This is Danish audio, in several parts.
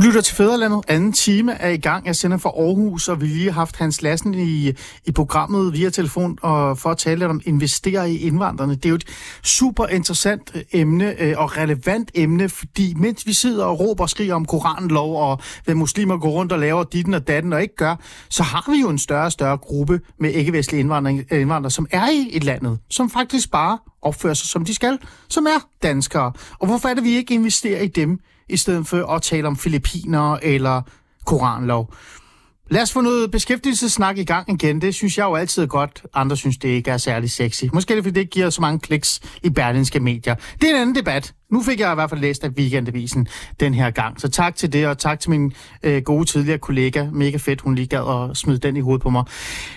Du lytter til Fæderlandet. Anden time er i gang. Jeg sender fra Aarhus, og vi lige har haft Hans Lassen i, i programmet via telefon og for at tale lidt om investere i indvandrerne. Det er jo et super interessant øh, emne øh, og relevant emne, fordi mens vi sidder og råber og skriger om koranlov og hvad muslimer går rundt og laver ditten og datten og ikke gør, så har vi jo en større og større gruppe med ikke-vestlige indvandrere, øh, indvandrere, som er i et landet, som faktisk bare opfører sig, som de skal, som er danskere. Og hvorfor er det, vi ikke investerer i dem? I stedet for at tale om filipiner eller koranlov. Lad os få noget beskæftigelsesnak i gang igen. Det synes jeg jo altid er godt. Andre synes, det ikke er særlig sexy. Måske er det, fordi det ikke giver så mange kliks i berlinske medier. Det er en anden debat. Nu fik jeg i hvert fald læst af Weekendavisen den her gang. Så tak til det, og tak til min øh, gode tidligere kollega. Mega fedt, hun lige gad at smide den i hovedet på mig.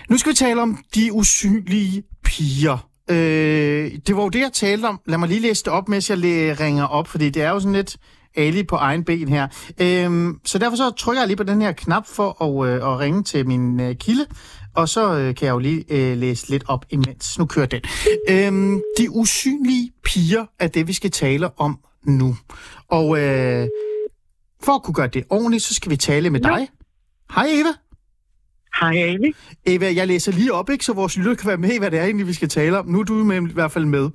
Nu skal vi tale om de usynlige piger. Øh, det var jo det, jeg talte om. Lad mig lige læse det op, mens jeg ringer op, fordi det er jo sådan lidt Ali på egen ben her. Øhm, så derfor så trykker jeg lige på den her knap for at, øh, at ringe til min øh, kilde, og så øh, kan jeg jo lige øh, læse lidt op imens. Nu kører den. Øhm, de usynlige piger er det, vi skal tale om nu. Og øh, for at kunne gøre det ordentligt, så skal vi tale med dig. Hej Eva. Hej, Amy. Eva, jeg læser lige op, ikke, så vores lytter kan være med i, hvad det er egentlig, vi skal tale om. Nu er du med, i hvert fald med.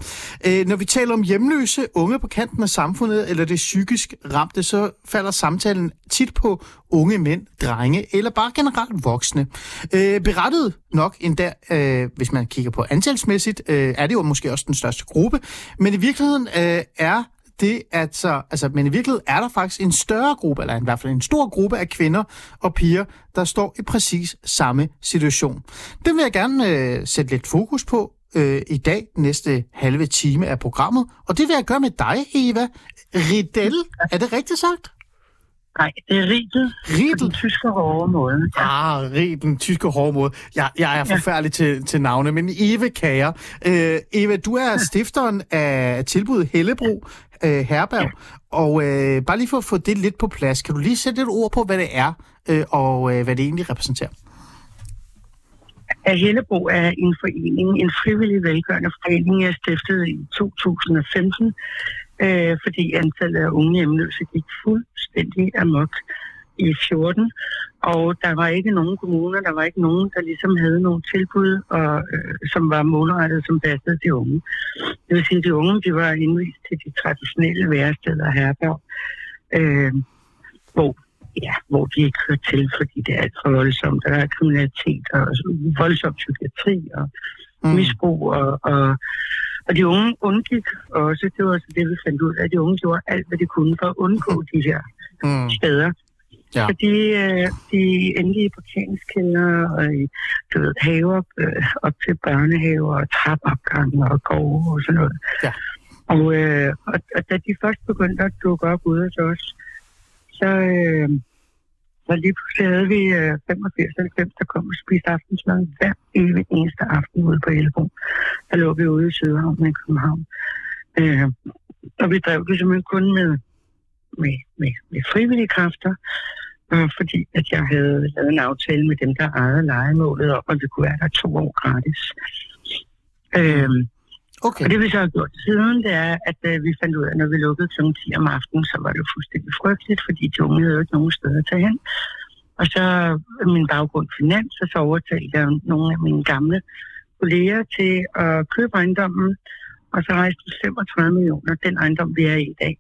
Øh, når vi taler om hjemløse unge på kanten af samfundet, eller det psykisk ramte, så falder samtalen tit på unge mænd, drenge, eller bare generelt voksne. Øh, berettet nok endda, øh, hvis man kigger på antalsmæssigt, øh, er det jo måske også den største gruppe, men i virkeligheden øh, er det, at så, altså, men i virkeligheden er der faktisk en større gruppe, eller i hvert fald en stor gruppe af kvinder og piger, der står i præcis samme situation. Det vil jeg gerne øh, sætte lidt fokus på øh, i dag, næste halve time af programmet, og det vil jeg gøre med dig, Eva Riedel. Er det rigtigt sagt? Nej, det er Riedel. Riedel? Den tyske hårde måde. Ja. Ah, Riedel, den tyske hårde måde. Jeg, jeg er forfærdelig ja. til, til navne, men Eva Kager. Øh, Eva, du er stifteren af tilbuddet Hellebro øh, Herberg. Ja. Og øh, bare lige for at få det lidt på plads, kan du lige sætte et ord på, hvad det er, øh, og øh, hvad det egentlig repræsenterer? Hellebro er en forening, en frivillig velgørende forening, jeg stiftede i 2015, øh, fordi antallet af unge hjemløse gik fuldstændig amok i 14, og der var ikke nogen kommuner, der var ikke nogen, der ligesom havde nogle tilbud, og, øh, som var målrettet, som passede de unge. Det vil sige, at de unge de var indvist til de traditionelle væresteder herberg, øh, hvor, ja, hvor de ikke hørte til, fordi det er alt for voldsomt. Der er kriminalitet og voldsom psykiatri og mm. misbrug, og, og, og de unge undgik også, det var også det, vi fandt ud af, at de unge gjorde alt, hvad de kunne for at undgå de her mm. steder. Ja. Fordi øh, de endte i parkeringskælder og i du ved, haver øh, op til børnehaver og trappeopgange og gårde og sådan noget. Ja. Og, øh, og, og da de først begyndte at dukke op ude hos os, så, øh, så lige pludselig havde vi øh, 85 der kom og spiste aftensmad hver evig eneste aften ude på Elbo. Der lå vi ude i Sydhavn i København. Øh, og vi drev det simpelthen kun med med, med, med frivillige kræfter, øh, fordi at jeg havde lavet en aftale med dem, der ejede legemålet om, at vi kunne være der to år gratis. Øh, okay. Og det vi så har gjort siden, det er, at øh, vi fandt ud af, at når vi lukkede kl. 10 om aftenen, så var det fuldstændig frygteligt, fordi de unge havde ikke nogen steder at tage hen. Og så min baggrund finans, og så overtalte jeg nogle af mine gamle kolleger til at købe ejendommen, og så rejste vi 35 millioner, den ejendom, vi er i i dag.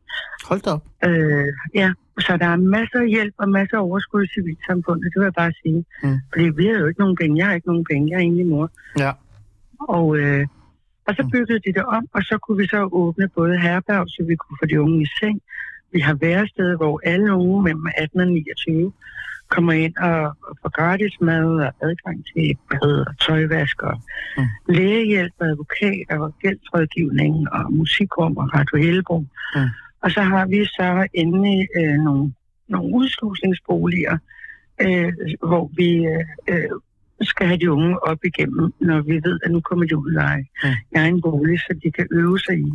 Hold da op. Øh, ja, så der er masser af hjælp og masser af overskud i civilsamfundet, det vil jeg bare sige. Mm. Fordi vi har jo ikke nogen penge, jeg har ikke nogen penge, jeg er egentlig mor. Ja. Og, øh, og så mm. byggede de det om, og så kunne vi så åbne både herberg, så vi kunne få de unge i seng. Vi har værested, hvor alle unge mellem 18 og 29 kommer ind og, og får gratis mad og adgang til bad og tøjvask og mm. lægehjælp og advokat og gældsrådgivning og musikrum og Radio Helbro. Mm. Og så har vi så endelig øh, nogle, nogle udslusningsboliger, øh, hvor vi øh, skal have de unge op igennem, når vi ved, at nu kommer de ud af mm. egen bolig, så de kan øve sig i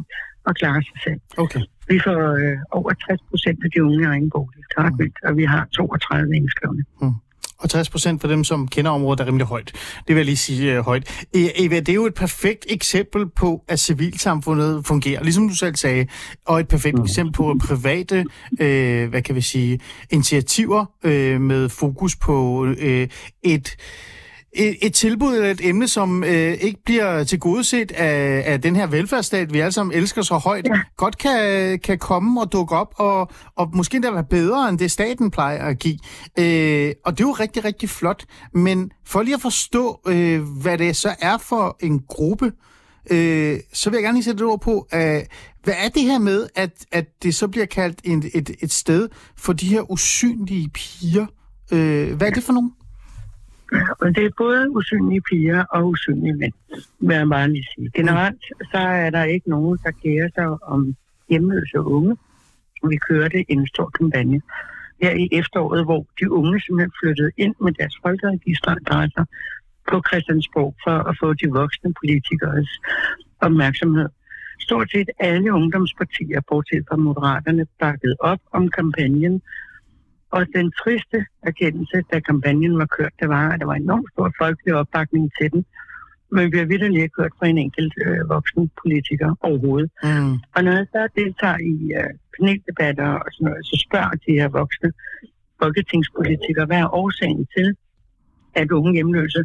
at klare sig selv. Okay. Vi får øh, over 60 procent af de unge i egen bolig. Det er mm. vildt, og vi har 32 indskrevne. Mm. og 60 procent for dem, som kender området, er rimelig højt. Det vil jeg lige sige uh, højt. E- Eva, det er jo et perfekt eksempel på, at civilsamfundet fungerer, ligesom du selv sagde, og et perfekt mm. eksempel på private, øh, hvad kan vi sige, initiativer øh, med fokus på øh, et et, et tilbud eller et emne, som øh, ikke bliver tilgodeset af, af den her velfærdsstat, vi alle sammen elsker så højt, ja. godt kan, kan komme og dukke op, og, og måske endda være bedre, end det staten plejer at give. Øh, og det er jo rigtig, rigtig flot. Men for lige at forstå, øh, hvad det så er for en gruppe, øh, så vil jeg gerne lige sætte et ord på, øh, hvad er det her med, at, at det så bliver kaldt en, et, et sted for de her usynlige piger? Øh, hvad er det for nogen? Og det er både usynlige piger og usynlige mænd, vil jeg bare lige sige. Generelt så er der ikke nogen, der kærer sig om hjemløse unge. Vi kørte en stor kampagne her i efteråret, hvor de unge simpelthen flyttede ind med deres folkeregisteradresser på Christiansborg for at få de voksne politikers opmærksomhed. Stort set alle ungdomspartier, bortset fra Moderaterne, bakkede op om kampagnen, og den triste erkendelse, da kampagnen var kørt, det var, at der var enormt stor folkelig opbakning til den. Men vi har virkelig ikke hørt fra en enkelt øh, voksen politiker overhovedet. Mm. Og når jeg så deltager i øh, paneldebatter og sådan noget, så spørger de her voksne folketingspolitikere, hvad er årsagen til, at unge hjemløse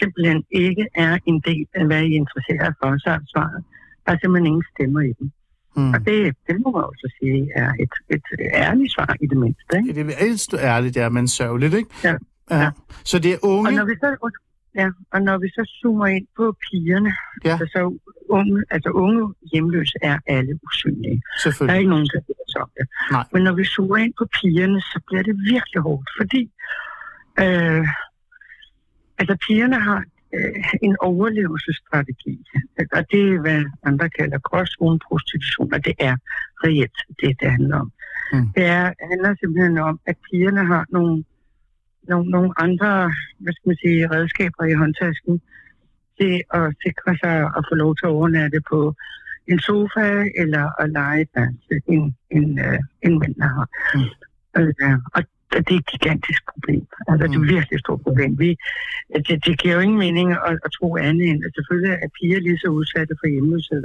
simpelthen ikke er en del af, hvad I interesserer for, så er svaret. Der er simpelthen ingen stemmer i dem. Mm. Og det, det må man også sige er et, et ærligt svar i det mindste. Ikke? Det er ældst ærligt, ja, men sørgeligt, ikke? Ja. ja. ja. Så det er unge... Og når vi så, ja, og når vi så zoomer ind på pigerne, ja. så, så unge, altså unge hjemløse er alle usynlige. Der er ikke nogen, der ved om det. Nej. Men når vi zoomer ind på pigerne, så bliver det virkelig hårdt, fordi øh, altså pigerne har øh, en overlevelsesstrategi. Og det er, hvad andre kalder gråzoneprostitution, og det er reelt det, det handler om. Mm. Det er, handler simpelthen om, at pigerne har nogle, nogle, nogle andre hvad skal man sige, redskaber i håndtasken til at sikre sig at få lov til at overnatte på en sofa eller at lege en, en, øh, en mænd har. Mm. Øh, og det er et gigantisk problem. Altså, det er et mm. virkelig stort problem. Vi, det, det giver jo ingen mening at, at tro andet end, at selvfølgelig er piger lige så udsatte for hjemløshed,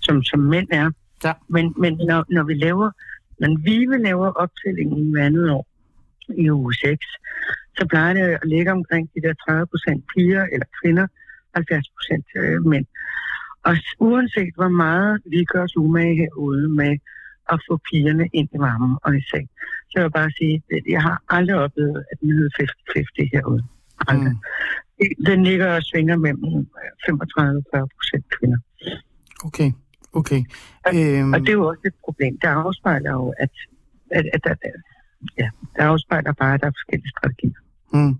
som, som mænd er. Ja. Men, men når, når vi laver, når vi vil lave optællingen hver andet år i uge 6, så plejer det at ligge omkring de der 30 procent piger eller kvinder, 70 procent øh, mænd. Og uanset hvor meget vi gør os umage herude med at få pigerne ind i varmen og i seng. Så jeg vil bare sige, at jeg har aldrig oplevet, at den hedder 50-50 herude. Aldrig. Mm. Den ligger og svinger mellem 35-40 procent kvinder. Okay, okay. Og, øhm... og det er jo også et problem. Det afspejler jo, at, at, at, at, ja, det afspejler bare, at der er forskellige strategier. Mm.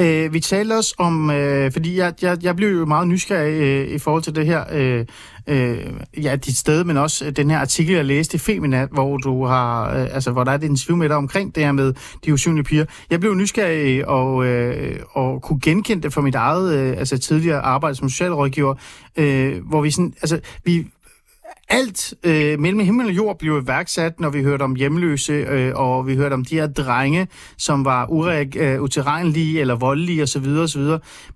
Øh, vi talte også om, øh, fordi jeg, jeg, jeg blev jo meget nysgerrig øh, i forhold til det her, øh, øh, ja, dit sted, men også øh, den her artikel, jeg læste i Femina, hvor du har, øh, altså, hvor der er et interview med dig omkring det her med de usynlige piger. Jeg blev nysgerrig og, øh, og kunne genkende det fra mit eget, øh, altså tidligere arbejde som socialrådgiver, øh, hvor vi sådan, altså, vi, alt øh, mellem himmel og jord blev iværksat, når vi hørte om hjemløse, øh, og vi hørte om de her drenge, som var ureg, øh, utilregnelige eller voldelige osv. osv.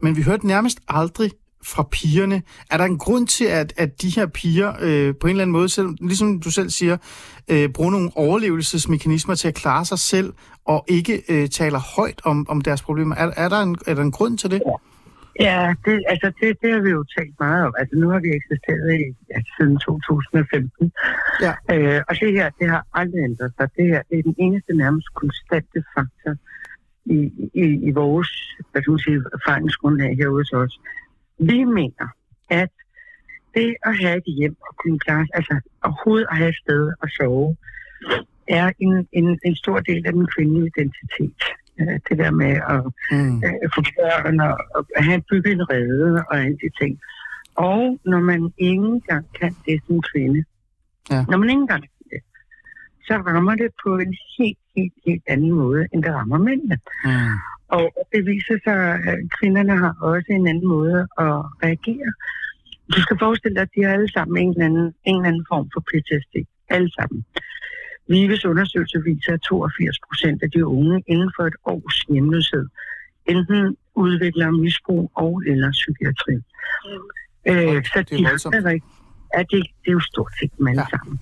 Men vi hørte nærmest aldrig fra pigerne. Er der en grund til, at, at de her piger øh, på en eller anden måde, selv, ligesom du selv siger, øh, bruger nogle overlevelsesmekanismer til at klare sig selv, og ikke øh, taler højt om, om deres problemer? Er, er, der en, er der en grund til det? Ja. Ja, det, altså det, det har vi jo talt meget om. Altså nu har vi eksisteret i, ja, siden 2015. Ja. Øh, og det her, det har aldrig ændret sig. Det her det er den eneste nærmest konstante faktor i, i, i vores hvad skal man sige, erfaringsgrundlag herude hos os. Vi mener, at det at have et hjem og kunne klare, altså overhovedet at have et sted at sove, er en, en, en stor del af den kvindelige identitet. Øh, det der med at mm. øh, få børn og, og have bygget en rede og alle de ting. Og når man ikke engang kan det som kvinde, ja. når man ikke engang kan det, så rammer det på en helt, helt, helt anden måde, end det rammer mændene. Mm. Og det viser sig, at kvinderne har også en anden måde at reagere. Du skal forestille dig, at de har alle sammen en eller anden, en eller anden form for PTSD. Alle sammen. Vives undersøgelse viser, at 82 procent af de unge inden for et års hjemløshed enten udvikler misbrug og eller psykiatri. Øh, så det er de har det, rigtig, ja, det, det er jo stort set dem alle ja. sammen.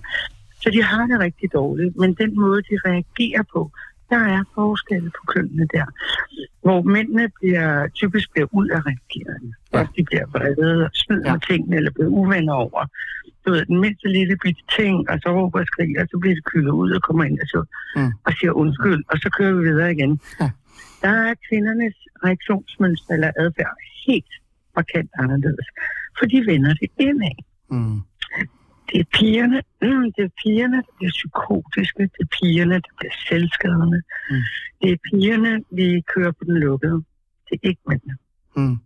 Så de har det rigtig dårligt, men den måde, de reagerer på, der er forskelle på kønnene der. Hvor mændene bliver, typisk bliver ud af reagerende. Ja. De bliver vrede og smider Ja. tingene, eller bliver uvenner over. Du ved, den mindste lille bitte ting, og så råber og skriger, og så bliver det kyldet ud og kommer ind og, så, mm. og siger undskyld, og så kører vi videre igen. Ja. Der er kvindernes reaktionsmønster eller adfærd helt markant anderledes, for de vender det indad. Mm. Det er pigerne, mm, det er pigerne, der bliver psykotiske. Det er pigerne, der bliver selvskadende. Mm. Mm. Det er pigerne, vi kører på den lukkede. Det er ikke mændene. Mm.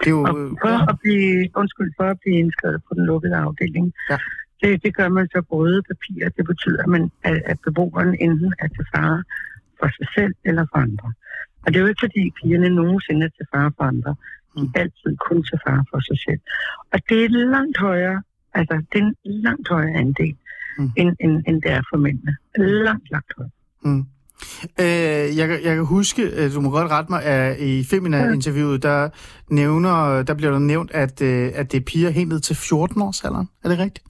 Det er jo... Og for ja. at blive, undskyld, for at blive indskrevet på den lukkede afdeling, Ja. det, det gør man så på røde papirer. Det betyder, at, man, at, at beboeren enten er til fare for sig selv eller for andre. Og det er jo ikke, fordi pigerne nogensinde er til fare for andre. De Mm. er altid kun til fare for sig selv. Og det er langt højere, altså det er en langt højere andel, Mm. end, end, end det er for mændene. Langt, langt højere. Mm. Øh, jeg, kan- jeg kan huske, øh, du må godt rette mig, at i Femina-interviewet, der, nævner, der bliver der nævnt, at, øh, at det er piger helt ned til 14 års alderen. Er det rigtigt?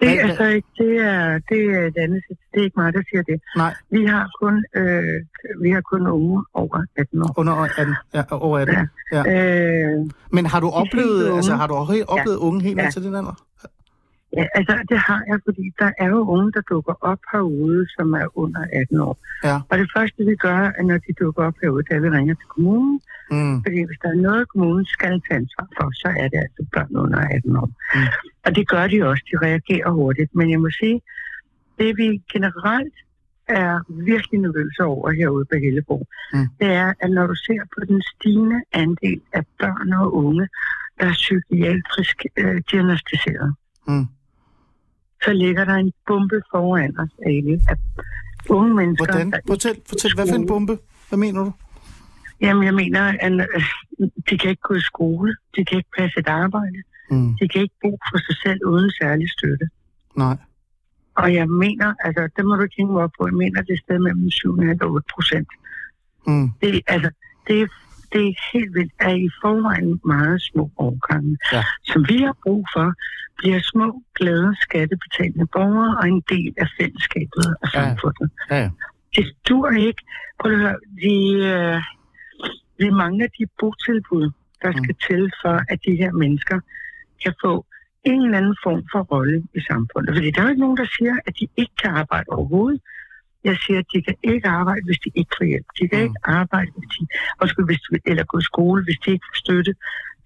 Det er altså ikke, det er, det er et andet, det er ikke mig, der siger det. Nej, Vi har kun, øh, vi har kun unge over 18 år. under 18. Ja, over 18. Ja. Øh, Men har du oplevet, altså, har du oplevet unge helt ned Ja. til den alder? Ja, altså det har jeg, fordi der er jo unge, der dukker op herude, som er under 18 år. Ja. Og det første, vi gør, er, når de dukker op herude, det er, at vi ringer til kommunen. Mm. Fordi hvis der er noget, kommunen skal tage ansvar for, så er det altså børn under 18 år. Mm. Og det gør de også. De reagerer hurtigt. Men jeg må sige, det vi generelt er virkelig nervøse over herude på Hellebro, mm. det er, at når du ser på den stigende andel af børn og unge, der er psykiatrisk øh, diagnostiseret, Mm. Så ligger der en bombe foran os, Ali, af unge mennesker. Hvordan? Fortæl, fortæl, hvad for en bombe? Hvad mener du? Jamen, jeg mener, at øh, de kan ikke gå i skole, de kan ikke passe et arbejde, Mm. de kan ikke bo for sig selv uden særlig støtte. Nej. Og jeg mener, altså, det må du tænke mig op på, jeg mener, det er sted mellem 7,5 og 8 procent. Mm. Det, altså, det, er- det er helt vildt, at i forvejen meget små årgange, Ja. som vi har brug for, bliver små, glade, skattebetalende borgere og en del af fællesskabet og Ja. samfundet. Ja, ja. Det dur ikke. Prøv at høre, vi, øh, vi mangler de botilbud, der Mm. skal til for, at de her mennesker kan få en eller anden form for rolle i samfundet. Fordi der er jo ikke nogen, der siger, at de ikke kan arbejde overhovedet. Jeg siger, at de kan ikke arbejde, hvis de ikke får hjælp. De kan Mm. mm. ikke arbejde, hvis de, undskyld, hvis de, eller gå i skole, hvis de ikke får støtte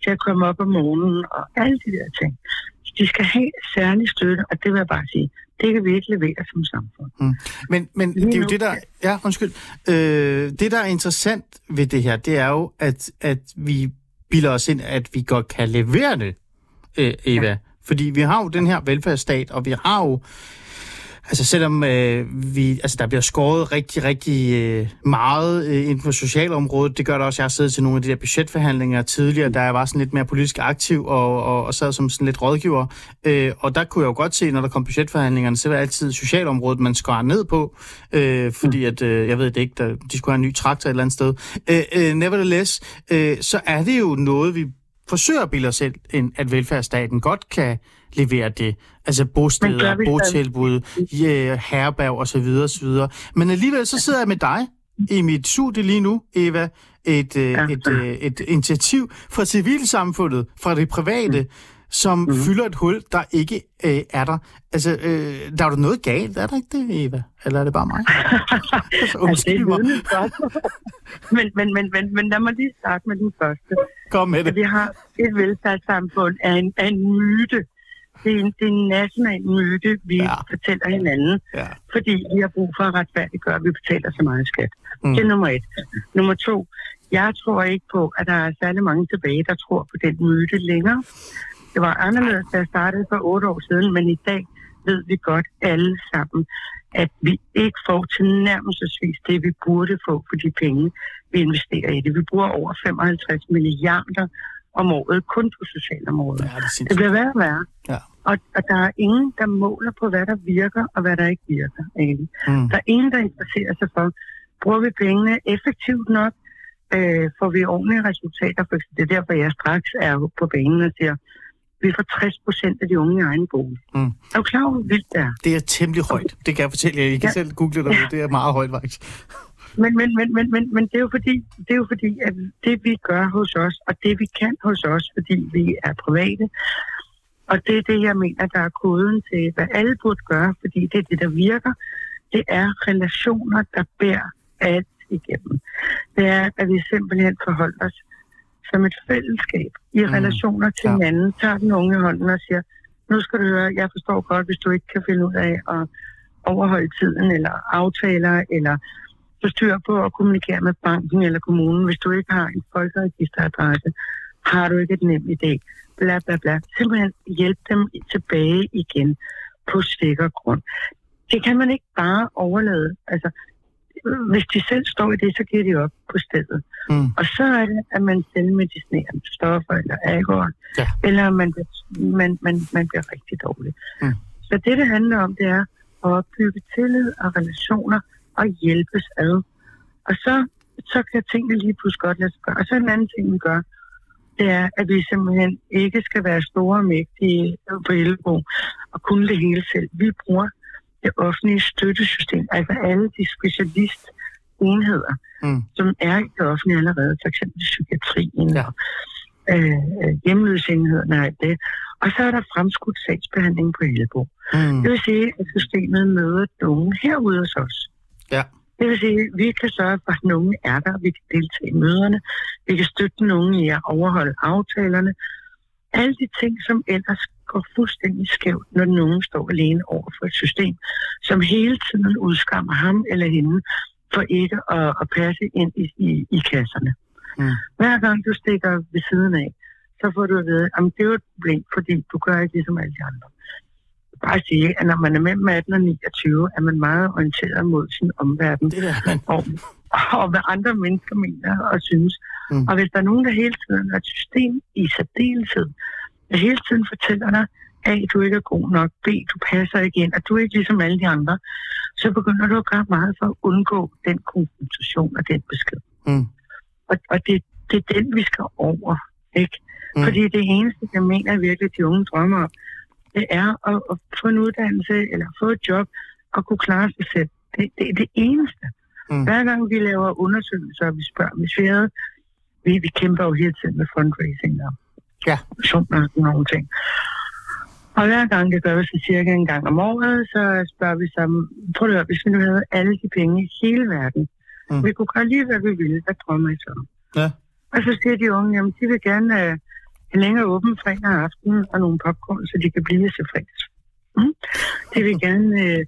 til at komme op om morgenen og alle de der ting. De skal have særlig støtte, og det vil jeg bare sige, det kan vi ikke levere som samfund. Men, men Lige det er jo nu- det, der... Ja, undskyld. Øh, det, der er interessant ved det her, det er jo, at, at vi bilder os ind, at vi godt kan levere det, øh, Eva. Ja. Fordi vi har jo den her velfærdsstat, og vi har jo... Altså selvom øh, vi, altså, der bliver skåret rigtig, rigtig øh, meget øh, inden for socialområdet, det gør det også, jeg har siddet til nogle af de der budgetforhandlinger tidligere, da jeg var sådan lidt mere politisk aktiv og, og, og sad som sådan lidt rådgiver. Øh, og der kunne jeg jo godt se, når der kom budgetforhandlingerne, så var det altid socialområdet, man skar ned på, øh, fordi at, øh, jeg ved det ikke, der, de skulle have en ny traktor et eller andet sted. Øh, øh, nevertheless, øh, så er det jo noget, vi forsøger at bilde os selv, ind, at velfærdsstaten godt kan levere det. Altså bosteder, botilbud, ja, herberg og så videre, og så videre. Men alligevel så sidder jeg med dig i mit studie lige nu, Eva, et, øh, Ja. et, øh, et initiativ fra civilsamfundet, fra det private, som Mhm. mm. fylder et hul, der ikke øh, er der. Altså, øh, der er jo noget galt, er der ikke det, Eva? Eller er det bare mig? altså, undskyld er mig. men, men, men, men, men lad mig lige starte med den første. Kom med det. vi har et velfærdssamfund af en, af en myte. Det er en, det er en national myte, vi Ja. fortæller hinanden, Ja. fordi vi har brug for at retfærdiggøre, at vi betaler så meget skat. Mm. Det er nummer et. Nummer to. Jeg tror ikke på, at der er særlig mange tilbage, der tror på den myte længere. Det var anderledes, da jeg startede for otte år siden, men i dag ved vi godt alle sammen, at vi ikke får tilnærmelsesvis det, vi burde få for de penge, vi investerer i det. Vi bruger over 55 milliarder om året kun på socialområdet. Ja, det Det bliver værre og værre. Ja. Og, og der er ingen, der måler på, hvad der virker og hvad der ikke virker. Egentlig. Mm. Der er ingen, der interesserer sig for, bruger vi pengene effektivt nok? Øh, får vi ordentlige resultater? For det er derfor, jeg straks er på banen og siger, vi får 60 procent af de unge i egen bolig. Mm. Er du klar over, hvor vildt det er? Det er temmelig højt. Det kan jeg fortælle jer. I kan Ja. selv google det. Det er meget højt, faktisk. Men, men, men, men, men, men det, er jo fordi, det er jo fordi, at det vi gør hos os, og det vi kan hos os, fordi vi er private, og det er det, jeg mener, der er koden til, hvad alle burde gøre, fordi det er det, der virker, det er relationer, der bærer alt igennem. Det er, at vi simpelthen forholder os som et fællesskab i Mm, relationer til ja. hinanden, tager den unge i hånden og siger, nu skal du høre, jeg forstår godt, hvis du ikke kan finde ud af at overholde tiden, eller aftaler, eller få styr på at kommunikere med banken eller kommunen, hvis du ikke har en folkeregisteradresse, har du ikke et nemt idé, bla bla bla. Simpelthen hjælpe dem tilbage igen på sikker grund. Det kan man ikke bare overlade. Altså, hvis de selv står i det, så giver de op på stedet. Mm. Og så er det, at man selv medicinerer stoffer eller alkohol, Ja. eller man, man, man, man bliver rigtig dårlig. Mm. Så det, det handler om, det er at opbygge tillid og relationer og hjælpes ad. Og så, så kan tingene lige pludselig godt lade sig gøre. Og så en anden ting, vi gør, det er, at vi simpelthen ikke skal være store og mægtige på Ellebo og kunne det hele selv. Vi bruger det offentlige støttesystem, altså alle de specialistenheder, Mm. som er i det offentlige allerede, for eksempel psykiatrien Ja. og øh, øh, hjemløsenheden og alt det. Og så er der fremskudt sagsbehandling på Ellebo. Mm. Det vil sige, at systemet møder den unge herude hos os. Ja. Det vil sige, at vi kan sørge for, at unge er der. Vi kan deltage i møderne. Vi kan støtte unge i at overholde aftalerne. Alle de ting, som ellers går fuldstændig skævt, når unge står alene over for et system, som hele tiden udskammer ham eller hende for ikke at, at passe ind i, i, i kasserne. Mm. Hver gang du stikker ved siden af, så får du at vide, at det er jo et problem, fordi du gør ikke ligesom alle de andre. Bare sige, at når man er mellem 18 og 29, er man meget orienteret mod sin omverden Det er man. og, og hvad andre mennesker mener og synes. Mm. Og hvis der er nogen, der hele tiden er et system i særdeleshed, der hele tiden fortæller dig, A, du ikke er god nok, B, du passer ikke ind, at du er ikke ligesom alle de andre, så begynder du at gøre meget for at undgå den konfrontation og den besked. Mm. Og, og det, det er den, vi skal over. Ikke? Mm. Fordi det eneste, jeg mener virkelig, de unge drømmer om, det er at, at få en uddannelse eller få et job og kunne klare sig selv. Det, det er det eneste. Mm. Hver gang vi laver undersøgelser, og vi spørger, hvis vi havde, vi, vi kæmper jo hele tiden med fundraising og Ja. sådan nogle ting. Og hver gang det gør vi så cirka en gang om året, så spørger vi så, prøv at høre, hvis vi nu havde alle de penge i hele verden, Mm. vi kunne gøre lige, hvad vi ville, hvad drømmer I så? Ja. Og så siger de unge, jamen de vil gerne øh, længere åben fredag aften og nogle popcorn, så de kan blive til fredags. Mm. De vil gerne, øh,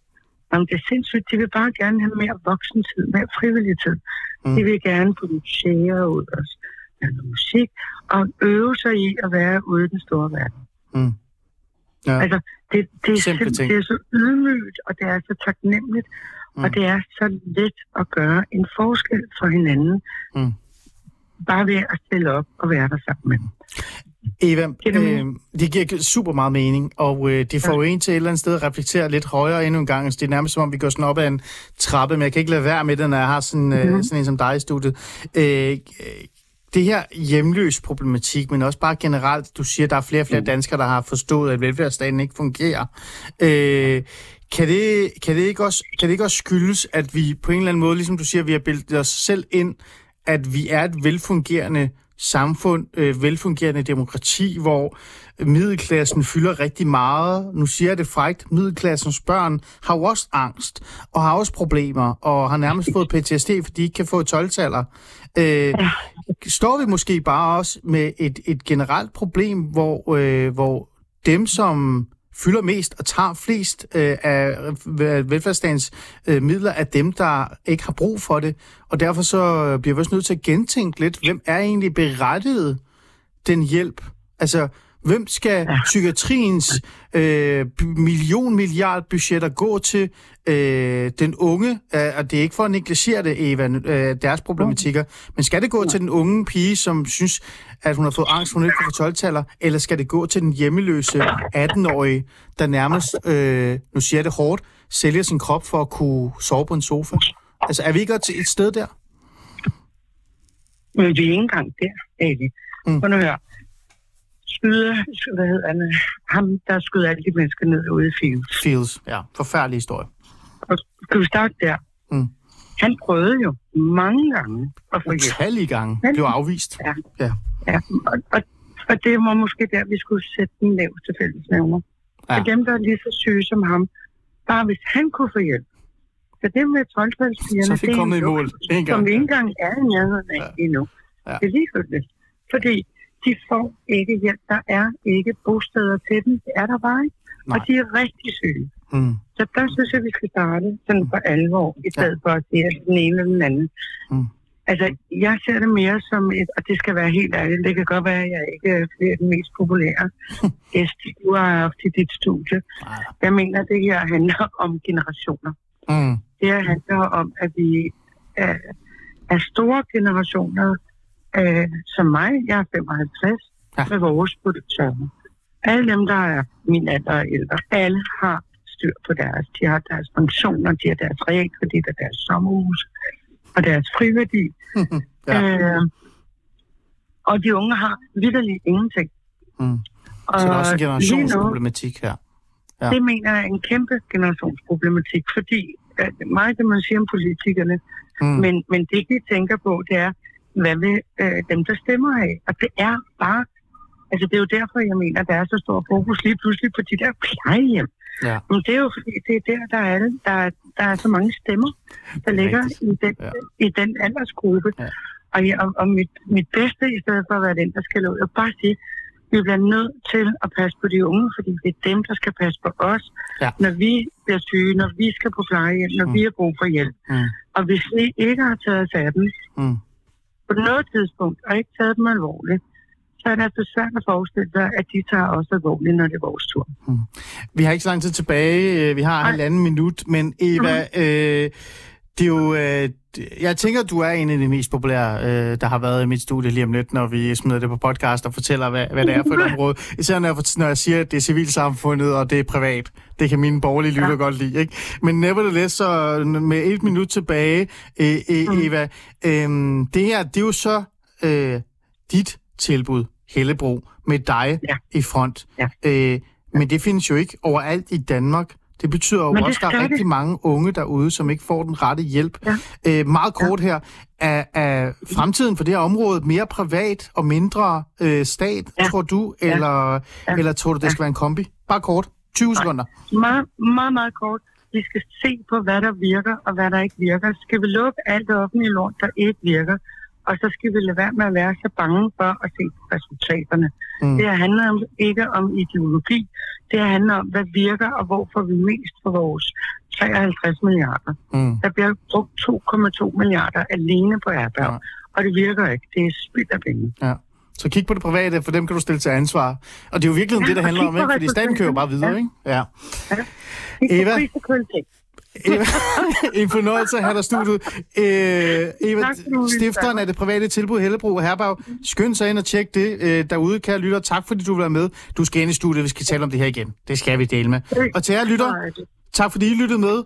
om det er sindssygt, de vil bare gerne have mere voksentid, mere frivillig tid. Mm. De vil gerne på museer ud og noget musik, og øve sig i at være ude i den store verden. Mm. Ja. Altså, det, det, er Simple det er så ydmygt, og det er så taknemmeligt, Mm. mm. og det er så let at gøre en forskel for hinanden, Mm. Bare ved at stille op og være der sammen med dem. Eva, øh, det giver super meget mening, og øh, det får jo en til et eller andet sted at reflektere lidt højere endnu en gang. Altså, det er nærmest som om, vi går sådan op ad en trappe, men jeg kan ikke lade være med det, når jeg har sådan, øh, Mhm. sådan en som dig i studiet. Øh, øh, det her hjemløs problematik, men også bare generelt, du siger, at der er flere og flere danskere, der har forstået, at velfærdsstaten ikke fungerer. Øh, kan det, kan, det ikke også, kan det ikke også skyldes, at vi på en eller anden måde, ligesom du siger, vi har bildet os selv ind, at vi er et velfungerende samfund, øh, velfungerende demokrati, hvor middelklassen fylder rigtig meget. Nu siger jeg det frægt, middelklassens børn har jo også angst, og har også problemer, og har nærmest fået PTSD, fordi de ikke kan få 12-taller. Øh, står vi måske bare også med et, et generelt problem, hvor, øh, hvor dem, som fylder mest og tager flest øh, af øh, velfærdsstatens øh, midler, af dem, der ikke har brug for det. Og derfor så bliver vi også nødt til at gentænke lidt, hvem er egentlig berettiget den hjælp? Altså, Hvem skal ja. psykiatriens øh, million milliard budgetter gå til øh, den unge? Øh, og det er ikke for at negligere det, Eva, øh, deres problematikker, men skal det gå til den unge pige, som synes, at hun har fået angst, hun ikke kan få 12 eller skal det gå til den hjemmeløse 18-årige, der nærmest, øh, nu siger jeg det hårdt, sælger sin krop for at kunne sove på en sofa? Altså, er vi ikke til et sted der? Men vi er ikke engang der, egentlig. Mm. Prøv at høre. Skyder, hvad hedder han, ham, der skyder alle de mennesker ned ude i Fields. Fields, ja. Forfærdelig historie. Og skal vi starte der? Mm. Han prøvede jo mange gange at få hjælp. Utallige gange Han, blev afvist. Ja. ja. ja. Og, og, og det var måske der, vi skulle sætte den laveste fællesnævner. Ja. For dem, der er lige så syge som ham, bare hvis han kunne få hjælp, så det med troldspilspigerne, det er i mål. En som vi ikke engang er i nærheden af ja. endnu. Ja. Det er ligegyldigt. Fordi de får ikke hjælp. Der er ikke bosteder til dem. Det er der bare ikke. Nej. Og de er rigtig syge. Mm. Så der synes jeg, vi skal starte sådan for alvor, i stedet ja. for at sige den ene eller den anden. Mm. Altså, jeg ser det mere som et, og det skal være helt ærligt, det kan godt være, at jeg ikke er den mest populære gæst, du har haft i dit studie. Jeg mener, at det her handler om generationer. Mm. Det handler om, at vi er, er store generationer, øh, som mig, jeg er 55, ja. med vores produktioner. Alle dem, der er min alder og ældre, alle har styr på deres. De har deres pensioner, de har deres realkredit og deres sommerhus og deres friværdi. ja. øh, og de unge har vidderligt ingenting. Mm. Så der er også en generationsproblematik her. Ja. Det mener jeg er en kæmpe generationsproblematik, fordi at meget det, man siger om politikerne, mm. men, men det, de tænker på, det er, hvad vil øh, dem, der stemmer af? Og det er bare, altså det er jo derfor, jeg mener, der er så stor fokus lige pludselig på de der plejehjem. Ja. Men det er jo fordi, det er der, der er, der, er, der er så mange stemmer, der ligger i den, ja. i den aldersgruppe. Ja. Og, og, og mit, mit bedste, i stedet for at være den, der skal ud, jeg bare sige, vi bliver nødt til at passe på de unge, fordi det er dem, der skal passe på os, ja. når vi bliver syge, når vi skal på plejehjem, når mm. vi har brug for hjælp. Mm. Og hvis vi ikke har taget os af dem mm. På noget tidspunkt, og ikke taget dem alvorligt, så er det altså svært at forestille sig, at de tager os alvorligt, når det er vores tur. Mm. Vi har ikke så lang tid tilbage. Vi har en halvanden minut, men Eva, mm. øh, det er jo... Øh, jeg tænker, du er en af de mest populære, øh, der har været i mit studie lige om lidt, når vi smider det på podcast og fortæller, hvad, hvad det er for et område. Især når jeg, når jeg siger, at det er civilsamfundet, og det er privat. Det kan mine borgerlige lytter ja. godt lide. Ikke? Men nevertheless, så med et minut tilbage, øh, øh. Eva, øh, det her, det er jo så øh, dit tilbud, Hellebro, med dig ja. i front. Ja. Øh, men det findes jo ikke overalt i Danmark. Det betyder jo også, at der er rigtig det. mange unge derude, som ikke får den rette hjælp. Ja. Øh, meget kort ja. her. Er, er fremtiden for det her område mere privat og mindre øh, stat, ja. tror du? Eller, ja. eller tror du, det skal ja. være en kombi? Bare kort. 20 Nej. sekunder. Meget, meget, meget kort. Vi skal se på, hvad der virker og hvad der ikke virker. Skal vi lukke alt det offentlige lort, der ikke virker? og så skal vi lade være med at være så bange for at se resultaterne. Mm. Det handler om, ikke om ideologi, det handler om, hvad virker og hvor får vi mest for vores 53 milliarder. Mm. Der bliver brugt 2,2 milliarder alene på erhverv, ja. og det virker ikke. Det er spild af penge. Ja. Så kig på det private, for dem kan du stille til ansvar. Og det er jo virkelig ja, det, det handler om, ikke? Fordi staten kører bare videre, ja. ikke? Ja. ja. Eva, en fornøjelse at have dig studiet. Øh, Eva, stifteren af det private tilbud Hellebro og Herbag. Skynd sig ind og tjek det øh, derude, kære lytter. Tak fordi du vil være med. Du skal ind i studiet, vi skal tale om det her igen. Det skal vi dele med. Og til jer lytter, tak fordi I lyttede med.